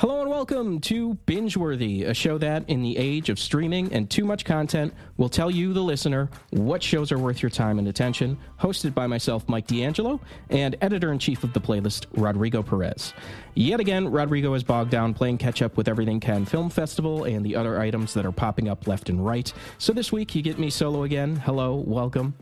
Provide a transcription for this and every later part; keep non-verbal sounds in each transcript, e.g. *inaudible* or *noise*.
Hello and welcome to Bingeworthy, a show that, in the age of streaming and too much content, will tell you, the listener, what shows are worth your time and attention. Hosted by myself, Mike D'Angelo, and editor in chief of the playlist, Rodrigo Perez. Yet again, Rodrigo is bogged down playing catch up with Everything Cannes Film Festival and the other items that are popping up left and right. So this week, you get me solo again. Hello, welcome.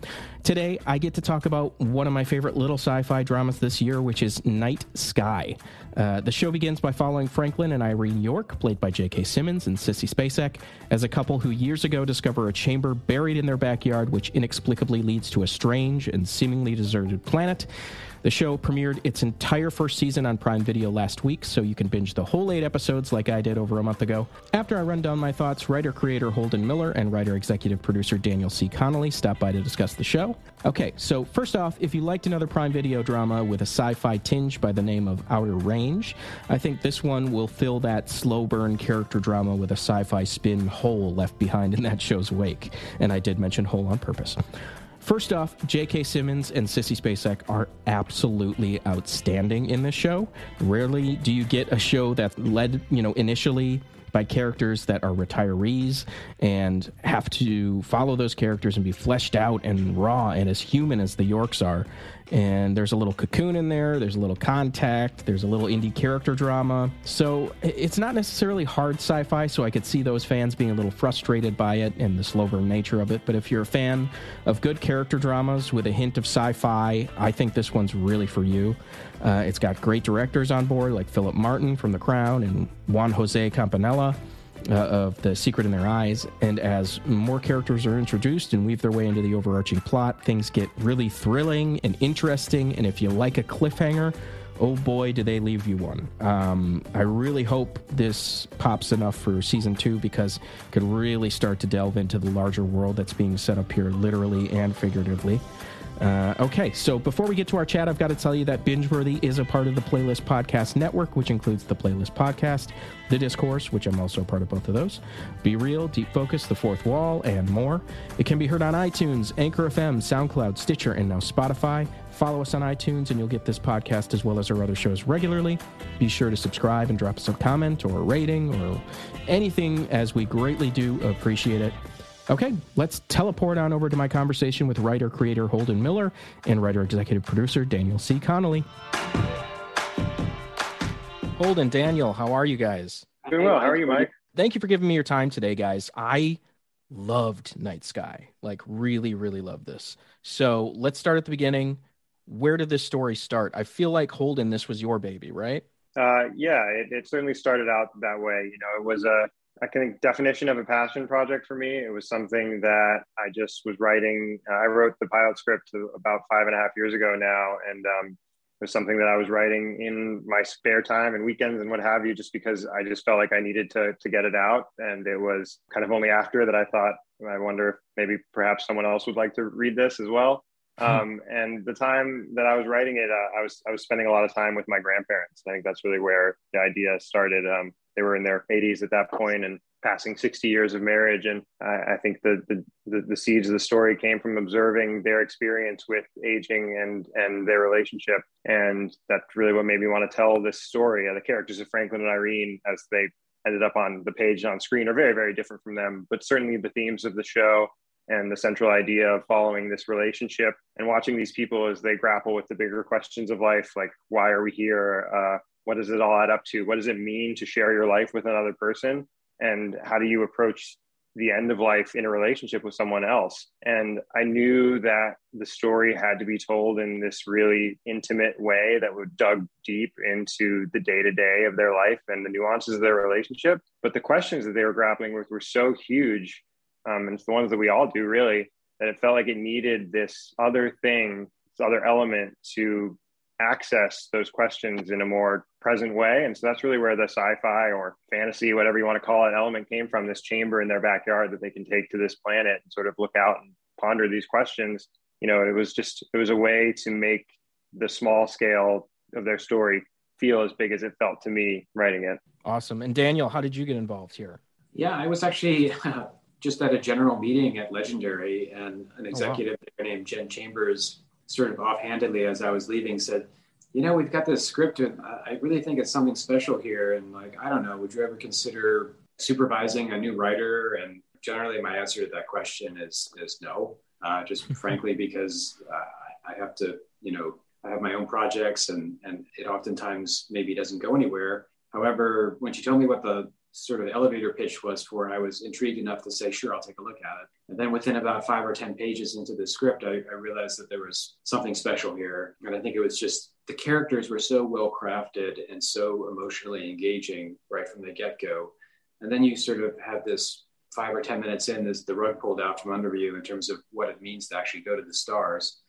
Today, I get to talk about one of my favorite little sci fi dramas this year, which is Night Sky. Uh, the show begins by following Franklin and Irene York, played by J.K. Simmons and Sissy Spacek, as a couple who years ago discover a chamber buried in their backyard, which inexplicably leads to a strange and seemingly deserted planet. The show premiered its entire first season on Prime Video last week, so you can binge the whole eight episodes like I did over a month ago. After I run down my thoughts, writer creator Holden Miller and writer executive producer Daniel C. Connolly stop by to discuss the show. Okay, so first off, if you liked another Prime Video drama with a sci fi tinge by the name of Outer Range, I think this one will fill that slow burn character drama with a sci fi spin hole left behind in that show's wake. And I did mention hole on purpose. First off, J.K. Simmons and Sissy Spacek are absolutely outstanding in this show. Rarely do you get a show that led, you know, initially by characters that are retirees and have to follow those characters and be fleshed out and raw and as human as the Yorks are. And there's a little cocoon in there, there's a little contact, there's a little indie character drama. So it's not necessarily hard sci fi, so I could see those fans being a little frustrated by it and the slow burn nature of it. But if you're a fan of good character dramas with a hint of sci fi, I think this one's really for you. Uh, it's got great directors on board like Philip Martin from The Crown and Juan Jose Campanella. Uh, of The Secret in Their Eyes. And as more characters are introduced and weave their way into the overarching plot, things get really thrilling and interesting. And if you like a cliffhanger, oh boy, do they leave you one. Um, I really hope this pops enough for season two because it could really start to delve into the larger world that's being set up here, literally and figuratively. Uh, okay, so before we get to our chat, I've got to tell you that Bingeworthy is a part of the Playlist Podcast Network, which includes the Playlist Podcast, The Discourse, which I'm also a part of both of those, Be Real, Deep Focus, The Fourth Wall, and more. It can be heard on iTunes, Anchor FM, SoundCloud, Stitcher, and now Spotify. Follow us on iTunes, and you'll get this podcast as well as our other shows regularly. Be sure to subscribe and drop us a comment or a rating or anything, as we greatly do appreciate it. Okay, let's teleport on over to my conversation with writer creator Holden Miller and writer executive producer Daniel C. Connolly. Holden, Daniel, how are you guys? Doing well. How are you, Mike? Thank you for giving me your time today, guys. I loved Night Sky. Like, really, really loved this. So let's start at the beginning. Where did this story start? I feel like Holden, this was your baby, right? Uh, yeah, it, it certainly started out that way. You know, it was a I think definition of a passion project for me. It was something that I just was writing. Uh, I wrote the pilot script about five and a half years ago now, and um, it was something that I was writing in my spare time and weekends and what have you, just because I just felt like I needed to to get it out. And it was kind of only after that I thought, I wonder if maybe perhaps someone else would like to read this as well. Hmm. Um, and the time that I was writing it, uh, I was I was spending a lot of time with my grandparents. I think that's really where the idea started. Um, they were in their 80s at that point, and passing 60 years of marriage. And I, I think the, the, the, the, seeds of the story came from observing their experience with aging and, and their relationship. And that's really what made me want to tell this story. The characters of Franklin and Irene, as they ended up on the page on screen, are very, very different from them. But certainly the themes of the show and the central idea of following this relationship and watching these people as they grapple with the bigger questions of life, like why are we here? Uh, what does it all add up to? What does it mean to share your life with another person? And how do you approach the end of life in a relationship with someone else? And I knew that the story had to be told in this really intimate way that would dug deep into the day to day of their life and the nuances of their relationship. But the questions that they were grappling with were so huge. Um, and it's the ones that we all do really, that it felt like it needed this other thing, this other element to access those questions in a more present way. And so that's really where the sci fi or fantasy, whatever you want to call it, element came from this chamber in their backyard that they can take to this planet and sort of look out and ponder these questions. You know, it was just, it was a way to make the small scale of their story feel as big as it felt to me writing it. Awesome. And Daniel, how did you get involved here? Yeah, I was actually uh, *laughs* just at a general meeting at Legendary, and an executive oh, wow. named Jen Chambers sort of offhandedly as I was leaving said, you know, we've got this script and I really think it's something special here. And like, I don't know, would you ever consider supervising a new writer? And generally my answer to that question is, is no, uh, just *laughs* frankly, because uh, I have to, you know, I have my own projects and, and it oftentimes maybe doesn't go anywhere. However, when she told me what the sort of elevator pitch was for, I was intrigued enough to say, sure, I'll take a look at it. And then within about five or 10 pages into the script, I, I, realized that there was something special here. And I think it was just the characters were so well crafted and so emotionally engaging right from the get go. And then you sort of have this five or 10 minutes in, there's the rug pulled out from under you in terms of what it means to actually go to the stars.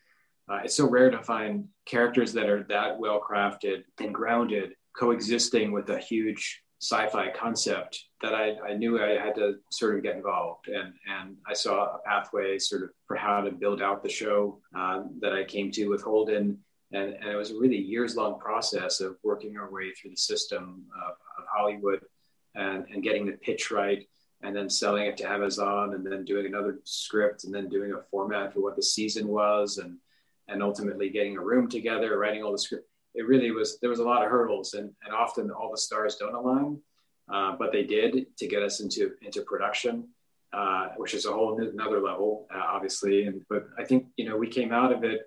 Uh, it's so rare to find characters that are that well crafted and grounded coexisting with a huge sci-fi concept that I, I, knew I had to sort of get involved and and I saw a pathway sort of for how to build out the show uh, that I came to with Holden. And, and, it was a really years long process of working our way through the system of, of Hollywood and, and getting the pitch right and then selling it to Amazon and then doing another script and then doing a format for what the season was and and ultimately getting a room together writing all the script it really was there was a lot of hurdles and, and often all the stars don't align uh, but they did to get us into into production uh, which is a whole new, another level uh, obviously. And but i think you know we came out of it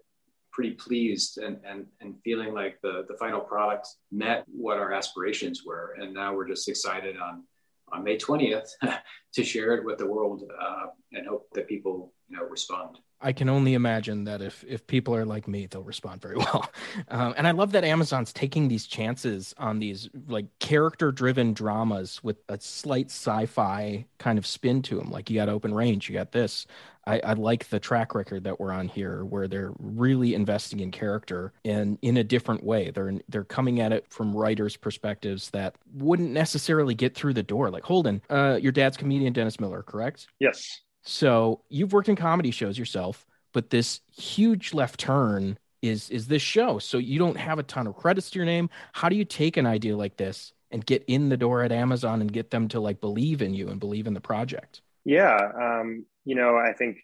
pretty pleased and and, and feeling like the the final product met what our aspirations were. And now we're just excited on on may 20th *laughs* to share it with the world uh, and hope that people you know respond I can only imagine that if if people are like me, they'll respond very *laughs* well. Um, and I love that Amazon's taking these chances on these like character driven dramas with a slight sci-fi kind of spin to them. Like you got Open Range, you got this. I, I like the track record that we're on here, where they're really investing in character and in a different way. They're they're coming at it from writers' perspectives that wouldn't necessarily get through the door. Like Holden, uh, your dad's comedian Dennis Miller, correct? Yes. So you've worked in comedy shows yourself, but this huge left turn is is this show. So you don't have a ton of credits to your name. How do you take an idea like this and get in the door at Amazon and get them to like believe in you and believe in the project? Yeah, um, you know, I think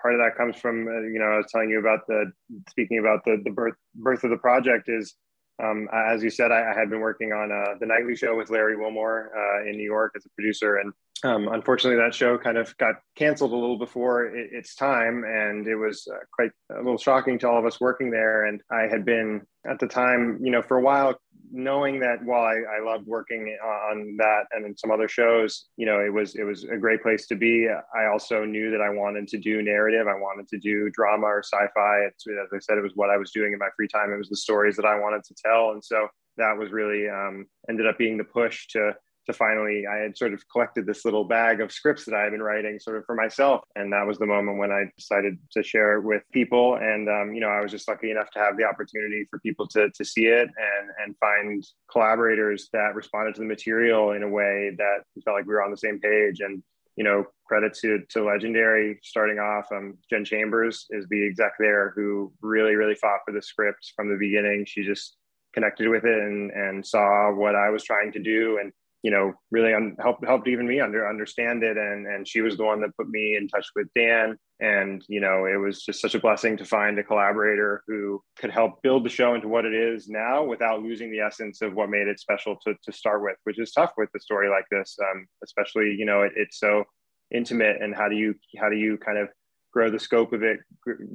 part of that comes from uh, you know I was telling you about the speaking about the the birth birth of the project is um, as you said, I, I, had been working on uh, the nightly show with Larry Wilmore uh, in New York as a producer, and um, unfortunately, that show kind of got canceled a little before it, its time, and it was uh, quite a little shocking to all of us working there. And I had been at the time, you know, for a while, knowing that while I, I loved working on that and in some other shows, you know, it was it was a great place to be. I also knew that I wanted to do narrative. I wanted to do drama or sci-fi. It's, as I said, it was what I was doing in my free time. It was the stories that I wanted to tell, and so that was really um, ended up being the push to to finally i had sort of collected this little bag of scripts that i had been writing sort of for myself. And that was the moment when i decided to share it with people. And um, you know i was just lucky enough to have the opportunity for people to, to see it and and find collaborators that responded to the material in a way that felt like we were on the same page. And you know credit to to legendary starting off. Um, jen chambers is the exec there who really really fought for the script from the beginning. She just connected with it and and saw what i was trying to do and you know, really un- helped helped even me under understand it. And and she was the one that put me in touch with Dan. And you know, it was just such a blessing to find a collaborator who could help build the show into what it is now without losing the essence of what made it special to to start with, which is tough with a story like this, um, especially you know, it, it's so intimate. And how do you how do you kind of grow the scope of it,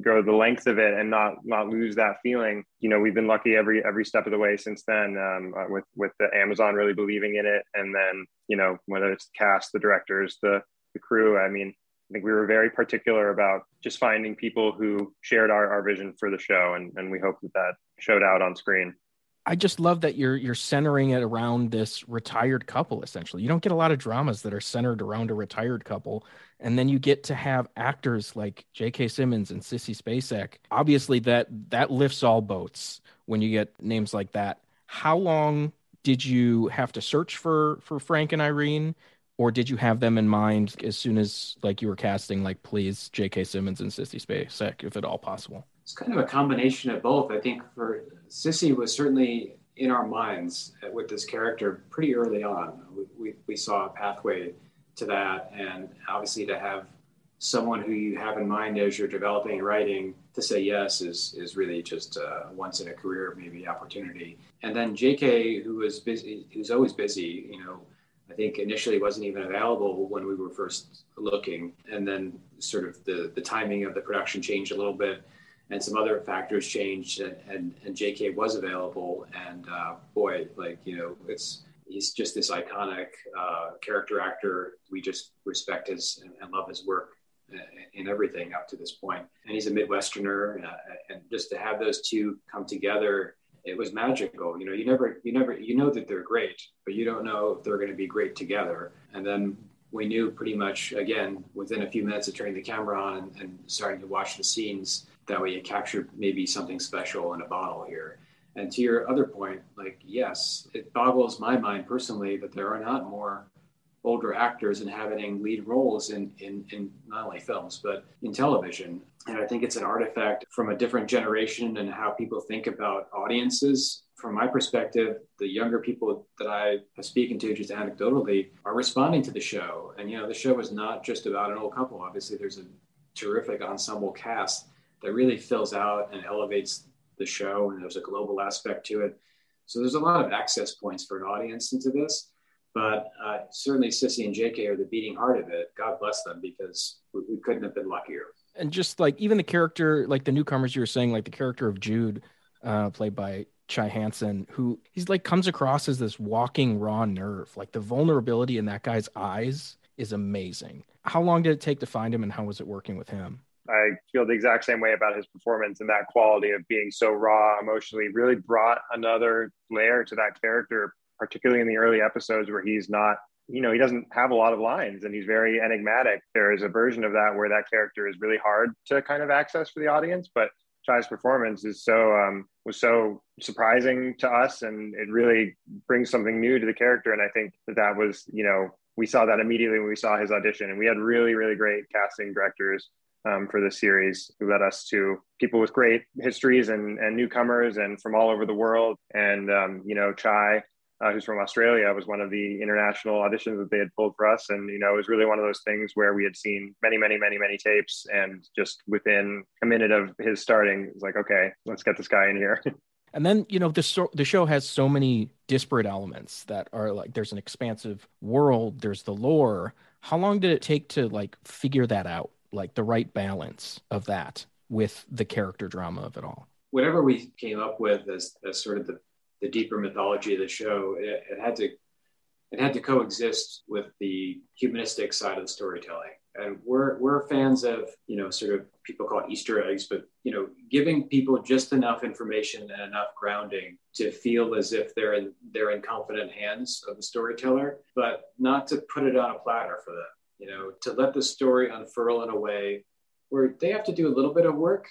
grow the length of it, and not not lose that feeling. You know, we've been lucky every every step of the way since then, um, uh, with with the Amazon really believing in it, and then you know whether it's the cast, the directors, the the crew. I mean, I think we were very particular about just finding people who shared our, our vision for the show, and and we hope that that showed out on screen. I just love that you're you're centering it around this retired couple essentially. You don't get a lot of dramas that are centered around a retired couple and then you get to have actors like J.K. Simmons and Sissy Spacek. Obviously that that lifts all boats when you get names like that. How long did you have to search for for Frank and Irene or did you have them in mind as soon as like you were casting like please J.K. Simmons and Sissy Spacek if at all possible? It's kind of a combination of both. I think for Sissy was certainly in our minds with this character pretty early on. We, we, we, saw a pathway to that, and obviously to have someone who you have in mind as you're developing and writing to say yes is is really just a once in a career maybe opportunity. And then J.K., who was busy, who's always busy, you know. I think initially wasn't even available when we were first looking, and then sort of the the timing of the production changed a little bit and some other factors changed and, and, and JK was available. And uh, boy, like, you know, it's, he's just this iconic uh, character actor. We just respect his and, and, love his work in everything up to this point. And he's a Midwesterner. Uh, and just to have those two come together, it was magical. You know, you never, you never, you know that they're great, but you don't know if they're going to be great together. And then we knew pretty much, again, within a few minutes of turning the camera on and, and starting to watch the scenes, that way you capture maybe something special in a bottle here. And to your other point, like, yes, it boggles my mind personally that there are not more older actors inhabiting lead roles in, in, in not only films, but in television. And I think it's an artifact from a different generation and how people think about audiences. From my perspective, the younger people that I have spoken to just anecdotally are responding to the show. And, you know, the show is not just about an old couple. Obviously, there's a terrific ensemble cast that really fills out and elevates the show, and there's a global aspect to it. So there's a lot of access points for an audience into this. But uh, certainly, Sissy and JK are the beating heart of it. God bless them because we, we couldn't have been luckier. And just like even the character, like the newcomers you were saying, like the character of Jude, uh, played by Chai Hansen, who he's like comes across as this walking raw nerve. Like the vulnerability in that guy's eyes is amazing. How long did it take to find him, and how was it working with him? I feel the exact same way about his performance and that quality of being so raw emotionally really brought another layer to that character, particularly in the early episodes where he's not, you know, he doesn't have a lot of lines and he's very enigmatic. There is a version of that where that character is really hard to kind of access for the audience, but Chai's performance is so um, was so surprising to us, and it really brings something new to the character. And I think that that was, you know, we saw that immediately when we saw his audition, and we had really, really great casting directors um, for this series who led us to people with great histories and, and newcomers and from all over the world. And, um, you know, Chai, uh, who's from Australia, was one of the international auditions that they had pulled for us. And, you know, it was really one of those things where we had seen many, many, many, many tapes. And just within a minute of his starting, it's like, okay, let's get this guy in here. *laughs* And then, you know, the, the show has so many disparate elements that are like there's an expansive world, there's the lore. How long did it take to like figure that out? Like the right balance of that with the character drama of it all. Whatever we came up with as, as sort of the, the deeper mythology of the show it, it had to it had to coexist with the humanistic side of the storytelling. And we're we're fans of you know sort of people call easter eggs but you know giving people just enough information and enough grounding to feel as if they're in they're in confident hands of the storyteller but not to put it on a platter for them you know, to let the story unfurl in a way where they have to do a little bit of work,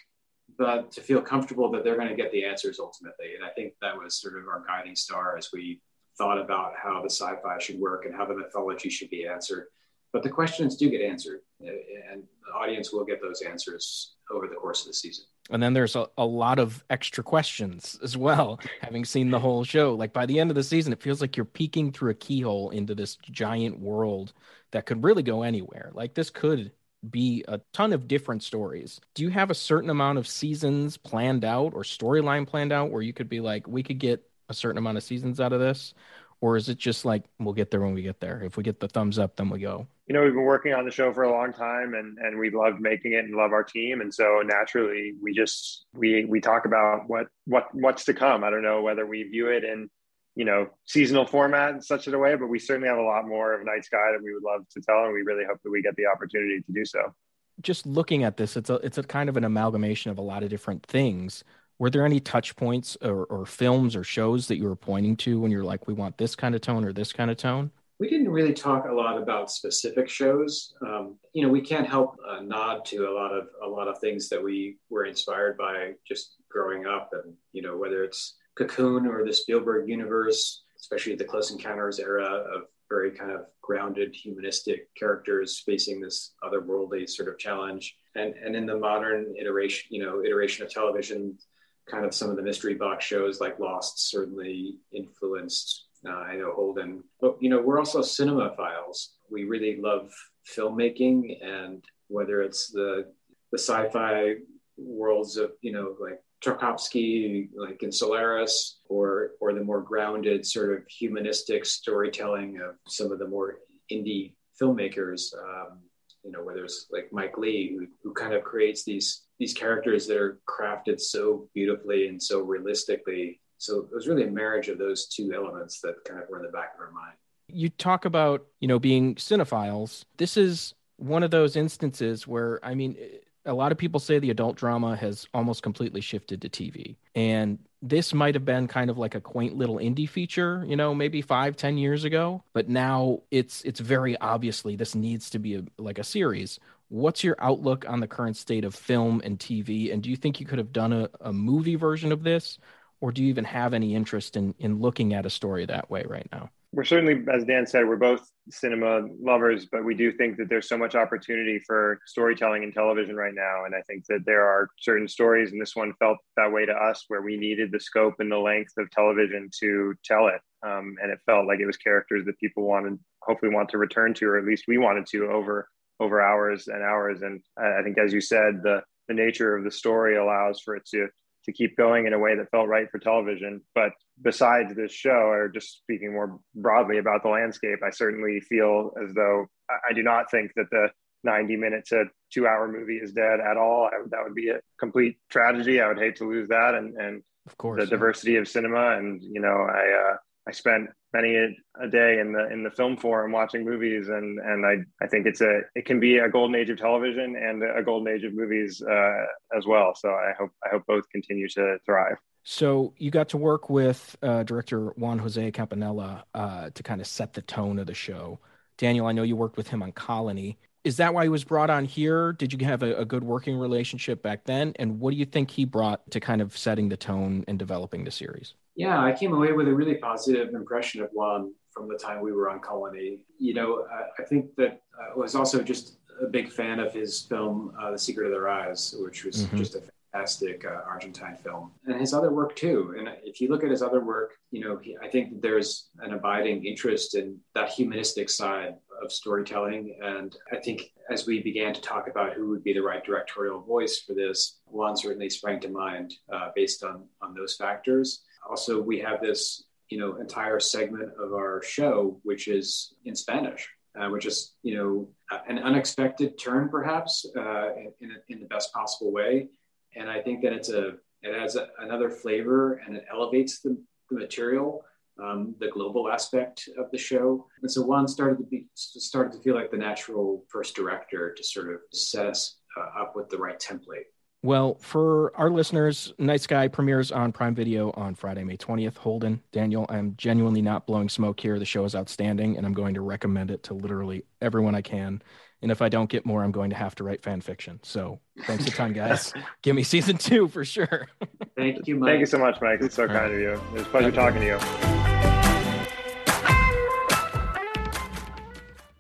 but to feel comfortable that they're going to get the answers ultimately. And I think that was sort of our guiding star as we thought about how the sci-fi should work and how the mythology should be answered. But the questions do get answered, and the audience will get those answers over the course of the season. And then there's a, a lot of extra questions as well, having seen the whole show. Like by the end of the season, it feels like you're peeking through a keyhole into this giant world that could really go anywhere. Like this could be a ton of different stories. Do you have a certain amount of seasons planned out or storyline planned out where you could be like, we could get a certain amount of seasons out of this? Or is it just like, we'll get there when we get there? If we get the thumbs up, then we go? You know, we've been working on the show for a long time and, and we love making it and love our team. And so naturally we just, we, we talk about what, what, what's to come. I don't know whether we view it in, you know, seasonal format in such a way, but we certainly have a lot more of Night Sky that we would love to tell. And we really hope that we get the opportunity to do so. Just looking at this, it's a, it's a kind of an amalgamation of a lot of different things were there any touch points or, or films or shows that you were pointing to when you're like, we want this kind of tone or this kind of tone? We didn't really talk a lot about specific shows. Um, you know, we can't help uh, nod to a lot of a lot of things that we were inspired by just growing up, and you know, whether it's Cocoon or the Spielberg universe, especially the Close Encounters era of very kind of grounded humanistic characters facing this otherworldly sort of challenge, and and in the modern iteration, you know, iteration of television, kind of some of the mystery box shows like Lost certainly influenced. Uh, I know Holden, but you know we're also cinemaphiles. We really love filmmaking, and whether it's the the sci-fi worlds of you know like Tarkovsky, like in Solaris, or or the more grounded sort of humanistic storytelling of some of the more indie filmmakers. Um, you know, whether it's like Mike Leigh who, who kind of creates these these characters that are crafted so beautifully and so realistically. So it was really a marriage of those two elements that kind of were in the back of our mind. You talk about, you know, being cinephiles. This is one of those instances where, I mean, a lot of people say the adult drama has almost completely shifted to TV. And this might have been kind of like a quaint little indie feature, you know, maybe five, ten years ago. But now it's it's very obviously this needs to be a, like a series. What's your outlook on the current state of film and TV? And do you think you could have done a, a movie version of this? Or do you even have any interest in, in looking at a story that way right now? We're certainly, as Dan said, we're both cinema lovers, but we do think that there's so much opportunity for storytelling in television right now. And I think that there are certain stories, and this one felt that way to us, where we needed the scope and the length of television to tell it. Um, and it felt like it was characters that people wanted, hopefully, want to return to, or at least we wanted to over over hours and hours. And I think, as you said, the the nature of the story allows for it to to keep going in a way that felt right for television. But besides this show, or just speaking more broadly about the landscape, I certainly feel as though I do not think that the 90 minute to two hour movie is dead at all. I, that would be a complete tragedy. I would hate to lose that. And, and of course, the diversity of cinema. And, you know, I, uh, I spent many a, day in the in the film forum watching movies, and and I I think it's a it can be a golden age of television and a golden age of movies uh, as well. So I hope I hope both continue to thrive. So you got to work with uh, director Juan Jose Campanella uh, to kind of set the tone of the show. Daniel, I know you worked with him on Colony. Is that why he was brought on here? Did you have a, a good working relationship back then? And what do you think he brought to kind of setting the tone and developing the series? Yeah, I came away with a really positive impression of Juan from the time we were on Colony. You know, I, I think that I was also just a big fan of his film, uh, The Secret of Their Eyes, which was mm-hmm. just a fantastic uh, Argentine film, and his other work too. And if you look at his other work, you know, he, I think there's an abiding interest in that humanistic side of storytelling. And I think as we began to talk about who would be the right directorial voice for this, Juan certainly sprang to mind uh, based on on those factors also we have this you know entire segment of our show which is in spanish uh, which is you know an unexpected turn perhaps uh, in, in, the best possible way. And i think that it's a it adds a, another flavor and it elevates the, the material um, the global aspect of the show. And so Juan started to be started to feel like the natural first director to sort of set us uh, up with the right template well, for our listeners, Night Sky premieres on Prime Video on Friday, May 20th. Holden, Daniel, I'm genuinely not blowing smoke here. The show is outstanding, and I'm going to recommend it to literally everyone I can. And if I don't get more, I'm going to have to write fan fiction. So thanks a ton, guys. *laughs* Give me season two for sure. Thank you, Mike. Thank you so much, Mike. It's so All kind right. of you. It was a pleasure talking to you.